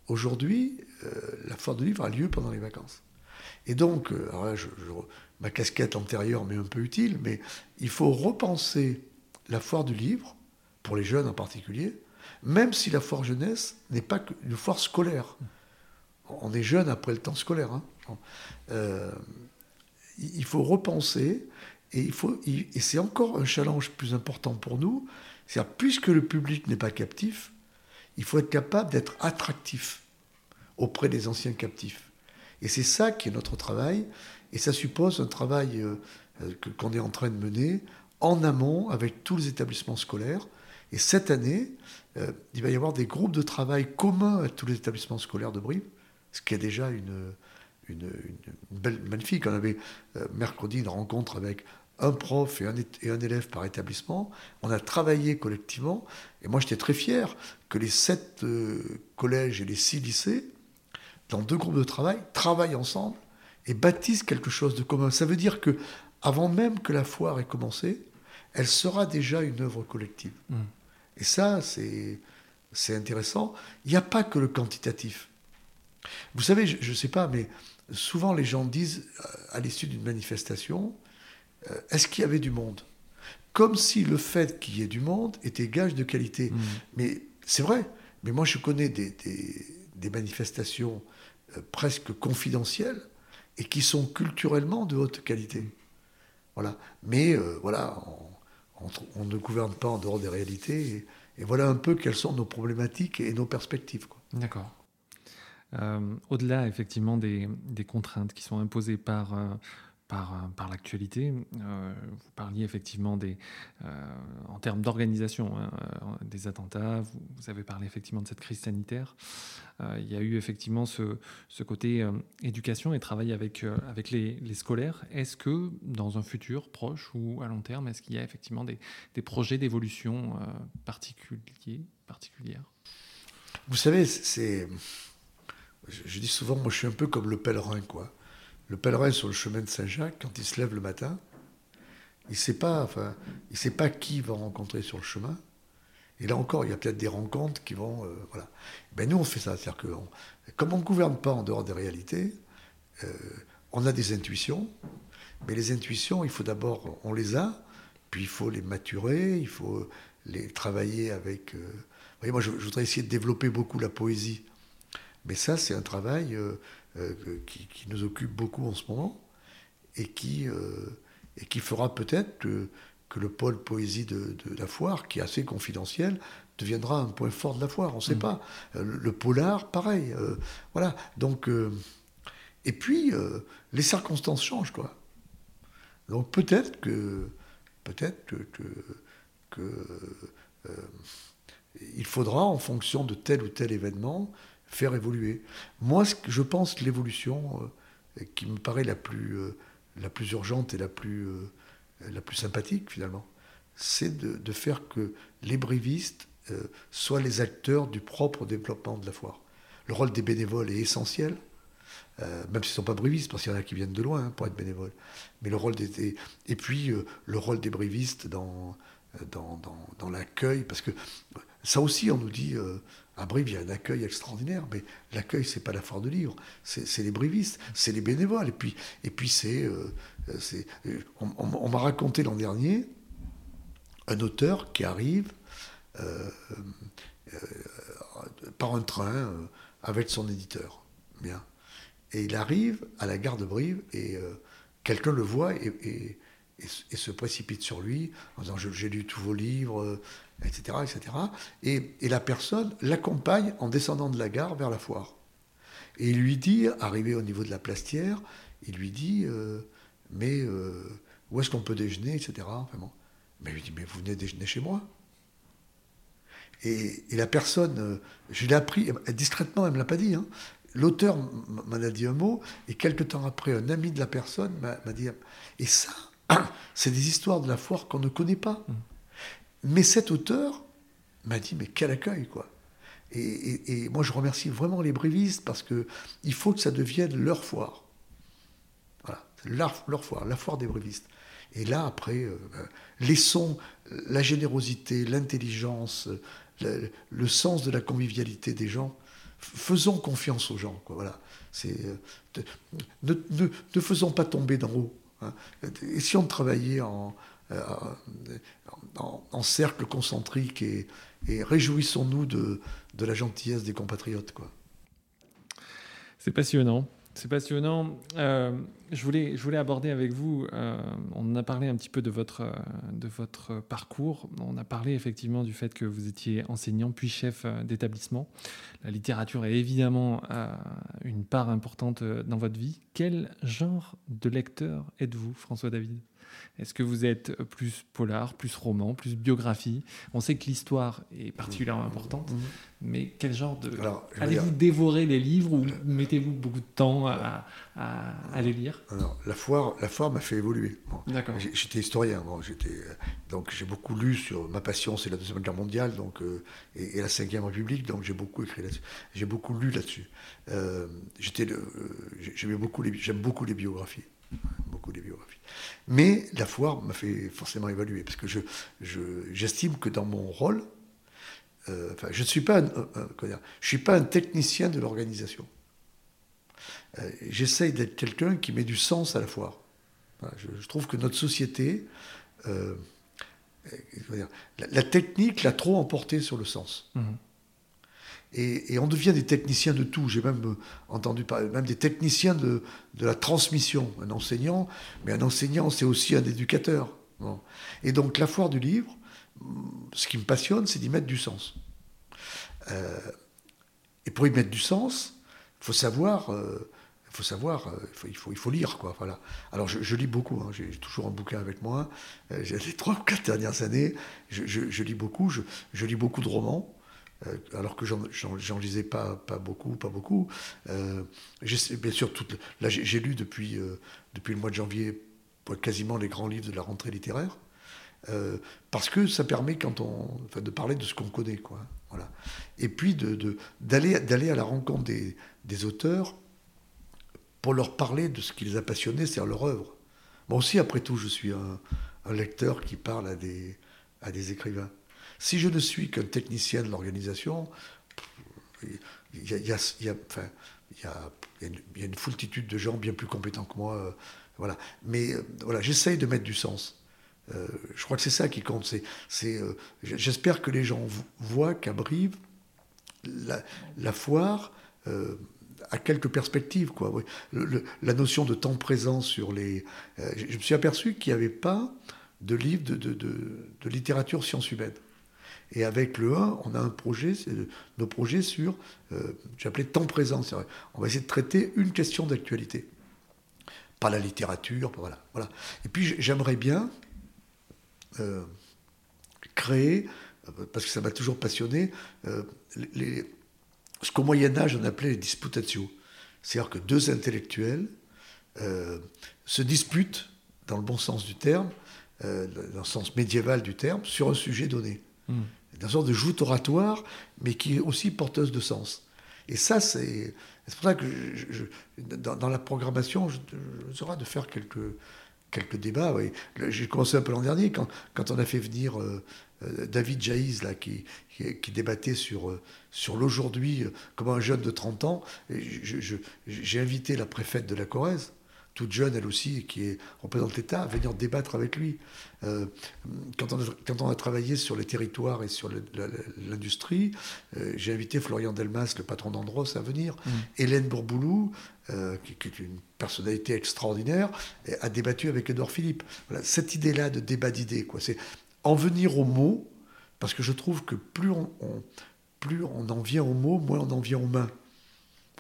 Aujourd'hui, euh, la foire du livre a lieu pendant les vacances. Et donc, ma casquette antérieure m'est un peu utile, mais il faut repenser la foire du livre, pour les jeunes en particulier, même si la foire jeunesse n'est pas une foire scolaire. On est jeune après le temps scolaire. Hein. Euh, il faut repenser, et, et c'est encore un challenge plus important pour nous, c'est puisque le public n'est pas captif, il faut être capable d'être attractif auprès des anciens captifs. Et c'est ça qui est notre travail, et ça suppose un travail euh, qu'on est en train de mener en amont avec tous les établissements scolaires. Et cette année, euh, il va y avoir des groupes de travail communs à tous les établissements scolaires de Brive, ce qui est déjà une, une, belle, magnifique. On avait euh, mercredi une rencontre avec un prof et un, et un, élève par établissement. On a travaillé collectivement. Et moi, j'étais très fier que les sept euh, collèges et les six lycées, dans deux groupes de travail, travaillent ensemble et bâtissent quelque chose de commun. Ça veut dire que, avant même que la foire ait commencé, elle sera déjà une œuvre collective. Mmh. Et ça, c'est intéressant. Il n'y a pas que le quantitatif. Vous savez, je ne sais pas, mais souvent les gens disent, à l'issue d'une manifestation, euh, est-ce qu'il y avait du monde? Comme si le fait qu'il y ait du monde était gage de qualité. Mmh. Mais c'est vrai. Mais moi, je connais des, manifestations euh, presque confidentielles et qui sont culturellement de haute qualité. Voilà. Mais voilà, on, ne gouverne pas en dehors des réalités. Et, voilà un peu quelles sont nos problématiques et nos perspectives. D'accord. Euh, au-delà effectivement des, contraintes qui sont imposées par, euh, par, par l'actualité, euh, vous parliez effectivement des, en termes d'organisation hein, des attentats, vous, avez parlé effectivement de cette crise sanitaire. il y a eu effectivement ce, ce côté éducation et travail avec, avec les, les scolaires. Est-ce que dans un futur proche ou à long terme, est-ce qu'il y a effectivement des, des projets d'évolution particuliers, particulières? Vous savez, c'est je, dis souvent, moi je suis un peu comme le pèlerin, quoi. Le pèlerin sur le chemin de Saint-Jacques, quand il se lève le matin, il ne sait pas, enfin, il sait pas qui va rencontrer sur le chemin. Et là encore, il y a peut-être des rencontres qui vont, euh, voilà. Ben nous, on fait ça, c'est-à-dire que, comme on ne gouverne pas en dehors des réalités, euh, on a des intuitions, mais les intuitions, il faut d'abord, on les a, puis il faut les maturer, il faut les travailler avec. Euh, vous voyez, moi, je, je, voudrais essayer de développer beaucoup la poésie mais ça, c'est un travail euh, euh, qui, nous occupe beaucoup en ce moment et qui, euh, et qui fera peut-être que, le pôle poésie de, la foire, qui est assez confidentiel, deviendra un point fort de la foire. On ne sait mm. pas. Le, polar, pareil. voilà. Donc, et puis, les circonstances changent, quoi. Donc peut-être que, peut-être que, que, il faudra, en fonction de tel ou tel événement, faire évoluer. Moi, je pense que l'évolution euh, qui me paraît la plus, euh, la plus urgente et la plus, euh, la plus sympathique finalement, c'est de, faire que les brivistes soient les acteurs du propre développement de la foire. Le rôle des bénévoles est essentiel, même s'ils ne sont pas brivistes, parce qu'il y en a qui viennent de loin hein, pour être bénévoles. Mais le rôle des, et puis le rôle des brivistes dans dans, dans, l'accueil, parce que ça aussi, on nous dit, à Brive, il y a un accueil extraordinaire, mais l'accueil, c'est pas la foire de livres, c'est les brivistes, c'est les bénévoles, et puis, et puis c'est, on, on m'a raconté l'an dernier un auteur qui arrive par un train avec son éditeur. Bien. Et il arrive à la gare de Brive et euh, quelqu'un le voit et, se précipite sur lui en disant J'ai lu tous vos livres, etc. etc. Et, la personne l'accompagne en descendant de la gare vers la foire. Et il lui dit, arrivé au niveau de la plastière, il lui dit euh, Mais euh, où est-ce qu'on peut déjeuner, etc. Mais il lui dit Mais vous venez déjeuner chez moi et, la personne, je l'ai appris, discrètement, elle ne me l'a pas dit, hein, l'auteur m'en a dit un mot, et quelques temps après, un ami de la personne m'a dit Et ça, c'est des histoires de la foire qu'on ne connaît pas. Mm. Mais cet auteur m'a dit Mais quel accueil, quoi et, moi, je remercie vraiment les brévistes parce qu'il faut que ça devienne leur foire. Voilà, leur, leur foire, la foire des brévistes. Et là, après, euh, ben, laissons la générosité, l'intelligence, le, le, sens de la convivialité des gens faisons confiance aux gens. Quoi, voilà. C'est, euh, ne, ne, faisons pas tomber d'en haut. Hein. Essayons de travailler en, euh, en, cercle concentrique et, et réjouissons-nous de, de, la gentillesse des compatriotes. Quoi. C'est passionnant. C'est passionnant. Euh, je, voulais, aborder avec vous, euh, on a parlé un petit peu de votre, euh, de votre parcours. On a parlé effectivement du fait que vous étiez enseignant puis chef d'établissement. La littérature est évidemment une part importante dans votre vie. Quel genre de lecteur êtes-vous, François David est-ce que vous êtes plus polar, plus roman, plus biographie? On sait que l'histoire est particulièrement importante, mmh. mais quel genre de... Allez-vous dévorer les livres ou mettez-vous beaucoup de temps à, les lire? Alors, la foire, la foire m'a fait évoluer. D'accord. J'étais historien, bon, j'étais, donc j'ai beaucoup lu sur... Ma passion, c'est la Deuxième Guerre mondiale donc, euh, et, la Cinquième République, donc j'ai beaucoup écrit là-dessus. J'ai beaucoup lu là-dessus. Euh, j'étais, euh, j'aimais beaucoup les, j'aime beaucoup les biographies. Beaucoup les biographies. Mais la foire m'a fait forcément évaluer, parce que j'estime je, que dans mon rôle, euh, enfin, je ne suis pas un, je suis pas un technicien de l'organisation. Euh, j'essaye d'être quelqu'un qui met du sens à la foire. je, trouve que notre société, euh, la, technique l'a trop emporté sur le sens. Mmh. Et, on devient des techniciens de tout. J'ai même euh, entendu parler, même des techniciens de, la transmission. Un enseignant, mais un enseignant, c'est aussi un éducateur. Et donc, la foire du livre, mm, ce qui me passionne, c'est d'y mettre du sens. Euh, et pour y mettre du sens, il faut savoir. Euh, faut savoir, il faut, lire, quoi. Voilà. Alors, je, lis beaucoup. Hein. J'ai toujours un bouquin avec moi. J'ai les trois ou quatre dernières années, je lis beaucoup. Je, lis beaucoup de romans. Euh, alors que j'en lisais pas, beaucoup, pas beaucoup. Euh, bien sûr, j'ai lu depuis, euh, depuis le mois de janvier quasiment les grands livres de la rentrée littéraire, parce que ça permet quand on, enfin, de parler de ce qu'on connaît. Voilà. Et puis d'aller à la rencontre des, auteurs pour leur parler de ce qui les a passionnés, c'est-à-dire leur œuvre. Moi aussi, après tout, je suis un, lecteur qui parle à à des écrivains. Si je ne suis qu'un technicien de l'organisation, il y a, une foultitude de gens bien plus compétents que moi. Euh, voilà. Mais euh, voilà, j'essaye de mettre du sens. Euh, je crois que c'est ça qui compte. J'espère que les gens voient qu'à Brive, la, foire a quelques perspectives. Quoi. la notion de temps présent sur les... je me suis aperçu qu'il n'y avait pas de livre de, de littérature sciences humaines. Et avec le 1, on a un projet, nos projets sur, euh, j'appelais temps présent. On va essayer de traiter une question d'actualité. Pas la littérature, voilà. voilà. Et puis j'aimerais bien euh, créer, euh, parce que ça m'a toujours passionné, ce qu'au Moyen-Âge on appelait les disputatio. C'est-à-dire que deux intellectuels se disputent, dans le bon sens du terme, dans le sens médiéval du terme, sur un sujet donné. Hmm une sorte de joute oratoire, mais qui est aussi porteuse de sens. Et ça, c'est pour ça que dans, la programmation, je, je de faire quelques, quelques débats. J'ai commencé un peu l'an dernier quand, quand on a fait venir David Jaïs, là, qui, qui, débattait sur, sur l'aujourd'hui, comme un jeune de 30 ans. J'ai invité la préfète de la Corrèze, toute jeune elle aussi, qui est, représente l'État, à venir débattre avec lui. Euh, quand, on a, quand, on a, travaillé sur les territoires et sur l'industrie, euh, j'ai invité Florian Delmas, le patron d'Andros, à venir. Mmh. Hélène Bourboulou, euh, qui, est une personnalité extraordinaire, a débattu avec Edouard Philippe. Voilà, cette idée-là de débat d'idées, quoi, c'est en venir aux mots, parce que je trouve que plus on, plus on en vient aux mots, moins on en vient aux mains.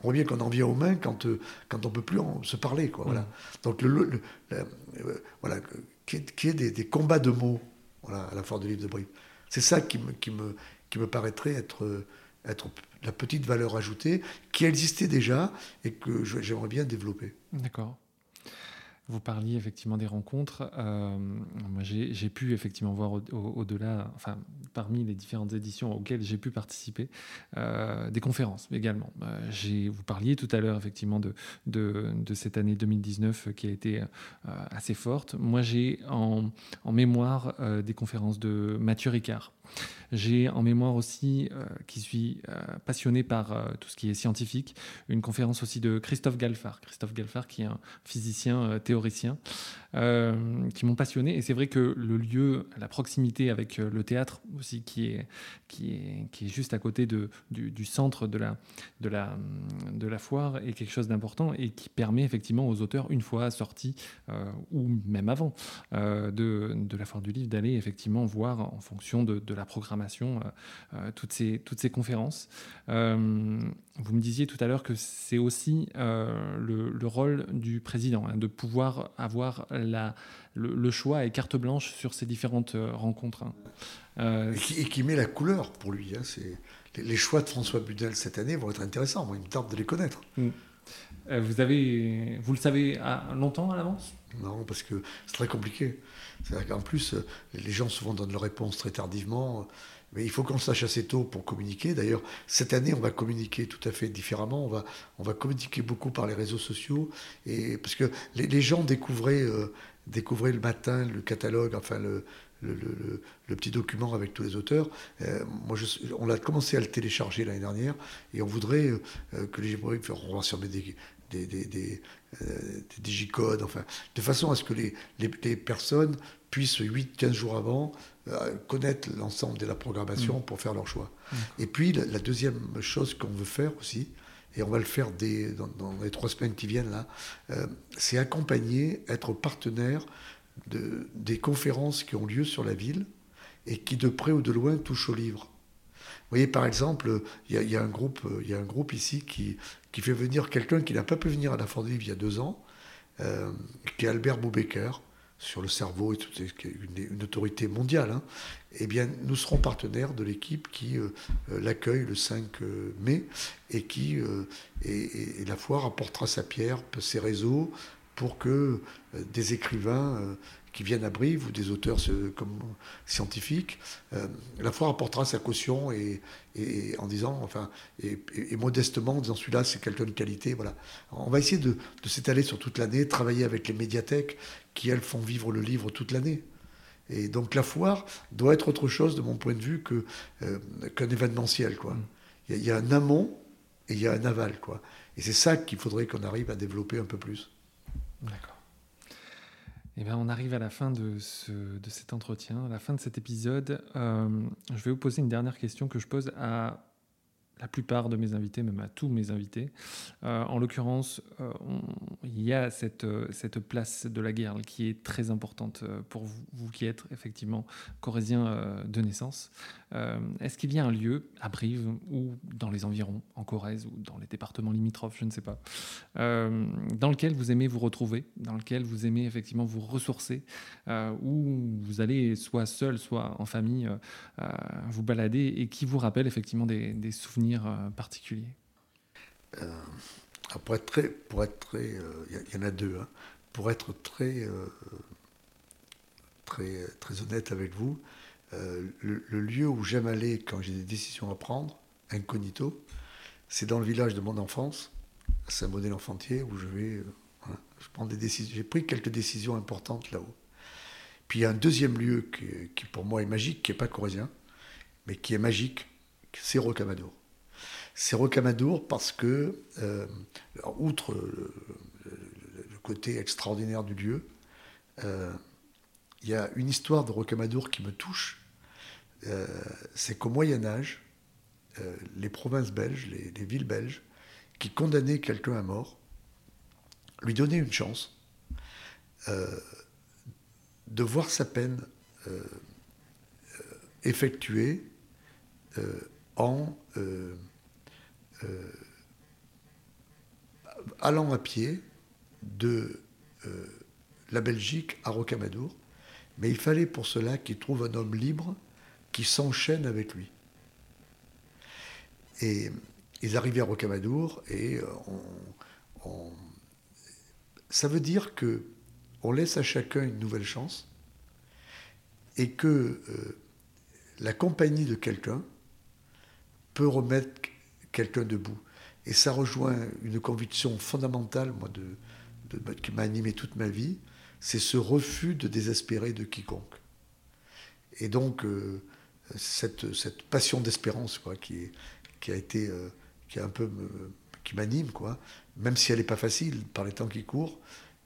On voit bien qu'on en vient aux mains quand, quand on ne peut plus se parler. Quoi, voilà. Mmh. Donc, le, voilà, qui est, des, combats de mots voilà, à la fin du livre de Brive. C'est ça qui me, qui, me, qui me paraîtrait être, être la petite valeur ajoutée qui existait déjà et que j'aimerais bien développer. D'accord. Vous parliez effectivement des rencontres. Euh, moi, j'ai pu effectivement voir au-delà, enfin, parmi les différentes éditions auxquelles j'ai pu participer, euh, des conférences également. Euh, vous parliez tout à l'heure effectivement de, de, cette année 2019 qui a été assez forte. Moi, j'ai en, mémoire des conférences de Mathieu Ricard. J'ai en mémoire aussi, euh, qui suis euh, passionné par euh, tout ce qui est scientifique, une conférence aussi de Christophe Galfard. Christophe Galfard, qui est un physicien théoricien, qui m'ont passionné. Et c'est vrai que le lieu, la proximité avec le théâtre aussi, qui est, qui est, qui est juste à côté de, du, centre de la, de, la, de la foire, est quelque chose d'important et qui permet effectivement aux auteurs, une fois sortis, ou même avant de, de la foire du livre, d'aller effectivement voir en fonction de, de la programmation, euh, euh, toutes, ces, toutes ces conférences. Euh, vous me disiez tout à l'heure que c'est aussi le, rôle du président, hein, de pouvoir avoir la, le, choix et carte blanche sur ces différentes rencontres. Hein. et, qui, met la couleur pour lui. Hein, les, choix de François Budel cette année vont être intéressants. Moi, il me tarde de les connaître. Mm. vous, avez, vous le savez longtemps à l'avance? Non, parce que c'est très compliqué. C'est-à-dire qu'en plus, euh, les gens souvent donnent leur réponse très tardivement. Mais il faut qu'on sache assez tôt pour communiquer. D'ailleurs, cette année, on va communiquer tout à fait différemment. On va, on va communiquer beaucoup par les réseaux sociaux. Et, parce que les, gens découvraient, euh, découvraient le matin le catalogue, enfin le, le, le, petit document avec tous les auteurs. Euh, moi, on a commencé à le télécharger l'année dernière et on voudrait que les gens on va des, des, des, des, euh, des digicodes, enfin, de façon à ce que les, les, personnes puissent 8-15 jours avant euh, connaître l'ensemble de la programmation mm. pour faire leur choix. Et puis la, deuxième chose qu'on veut faire aussi, et on va le faire dès, dans, les trois semaines qui viennent là, euh, c'est accompagner, être partenaire de, des conférences qui ont lieu sur la ville et qui de près ou de loin touchent au livre. Vous voyez, par exemple, il y, a un groupe, il y a un groupe ici qui, qui fait venir quelqu'un qui n'a pas pu venir à la Ford il y a deux ans, euh, qui est Albert Boubecker, sur le cerveau, et une autorité mondiale. Hein. Eh bien, nous serons partenaires de l'équipe qui euh, euh, l'accueille le 5 mai et qui, et, la foire apportera sa pierre, ses réseaux, pour que des écrivains qui viennent à Brive ou des auteurs comme scientifiques, euh, la foire apportera sa caution et, en disant, enfin, et, modestement en disant celui-là c'est quelqu'un de qualité. Voilà. On va essayer de, s'étaler sur toute l'année, travailler avec les médiathèques qui elles font vivre le livre toute l'année. Et donc la foire doit être autre chose de mon point de vue que euh, qu'un événementiel. Quoi. Mm. Il y, y, a un amont et il y a un aval. Quoi. Et c'est ça qu'il faudrait qu'on arrive à développer un peu plus. D'accord. Eh bien, on arrive à la fin de, ce, de cet entretien, à la fin de cet épisode. Euh, je vais vous poser une dernière question que je pose à la plupart de mes invités, même à tous mes invités. Euh, en l'occurrence, euh, il y a cette, cette place de la guerre qui est très importante pour vous, vous qui êtes effectivement corésien de naissance. Euh, est-ce qu'il y a un lieu à Brive ou dans les environs, en Corrèze ou dans les départements limitrophes, je ne sais pas, euh, dans lequel vous aimez vous retrouver, dans lequel vous aimez effectivement vous ressourcer, euh, où vous allez soit seul, soit en famille vous balader et qui vous rappelle effectivement des, souvenirs particuliers Pour être très, pour être très, il y, en a deux. Hein. Pour être très, très, très honnête avec vous, euh, le, lieu où j'aime aller quand j'ai des décisions à prendre, incognito, c'est dans le village de mon enfance, à Saint-Bonnet-l'Enfantier, où je vais euh, J'ai pris quelques décisions importantes là-haut. Puis il y a un deuxième lieu qui, pour moi est magique, qui n'est pas corésien, mais qui est magique, c'est Rocamadour. C'est Rocamadour parce que, euh, outre le, côté extraordinaire du lieu, euh, il y a une histoire de Rocamadour qui me touche. Euh, c'est qu'au Moyen Âge, les provinces belges, les, villes belges, qui condamnaient quelqu'un à mort, lui donnaient une chance de voir sa peine effectuée en allant à pied de euh, la Belgique à Rocamadour, mais il fallait pour cela qu'il trouve un homme libre qui s'enchaîne avec lui. Et ils arrivaient à Rocamadour et euh, ça veut dire que on laisse à chacun une nouvelle chance et que euh, la compagnie de quelqu'un peut remettre quelqu'un debout. Et ça rejoint une conviction fondamentale, moi, de, qui m'a animé toute ma vie, c'est ce refus de désespérer de quiconque. Et donc, euh, cette, cette, passion d'espérance, quoi, qui, qui a été, euh, qui a un peu, qui m'anime, quoi, même si elle n'est pas facile par les temps qui courent,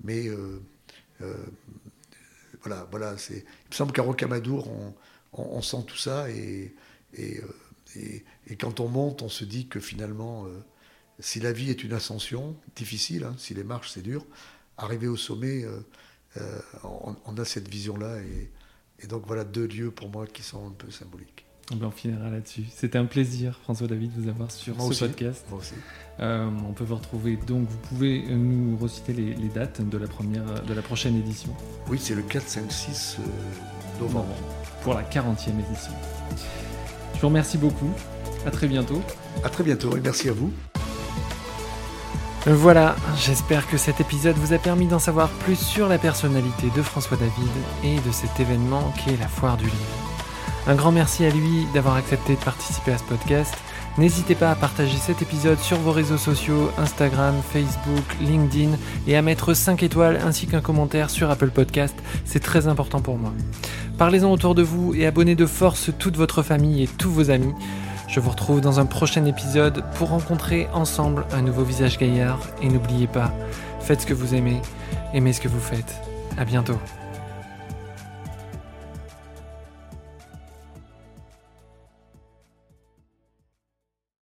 mais euh, voilà, voilà, c'est. Il me semble qu'à Rocamadour, on, on, sent tout ça et, et, et, quand on monte, on se dit que finalement si la vie est une ascension, difficile, hein, si les marches c'est dur, arriver au sommet, euh, euh, on, a cette vision-là. Et, donc voilà deux lieux pour moi qui sont un peu symboliques. Eh ben, on finira là-dessus. C'était un plaisir, François David, de vous avoir sur ce podcast. Moi aussi. Euh, on peut vous retrouver. Donc, vous pouvez nous reciter les, dates de la première, de la prochaine édition. Oui, c'est le 4, 5, 6 novembre. Pour la 40e édition. Je vous remercie beaucoup. À très bientôt. À très bientôt et merci à vous. Voilà, j'espère que cet épisode vous a permis d'en savoir plus sur la personnalité de François David et de cet événement qui est la foire du livre. Un grand merci à lui d'avoir accepté de participer à ce podcast. N'hésitez pas à partager cet épisode sur vos réseaux sociaux, Instagram, Facebook, LinkedIn, et à mettre 5 étoiles ainsi qu'un commentaire sur Apple Podcast, c'est très important pour moi. Parlez-en autour de vous et abonnez de force toute votre famille et tous vos amis. Je vous retrouve dans un prochain épisode pour rencontrer ensemble un nouveau visage gaillard et n'oubliez pas, faites ce que vous aimez, aimez ce que vous faites. À bientôt.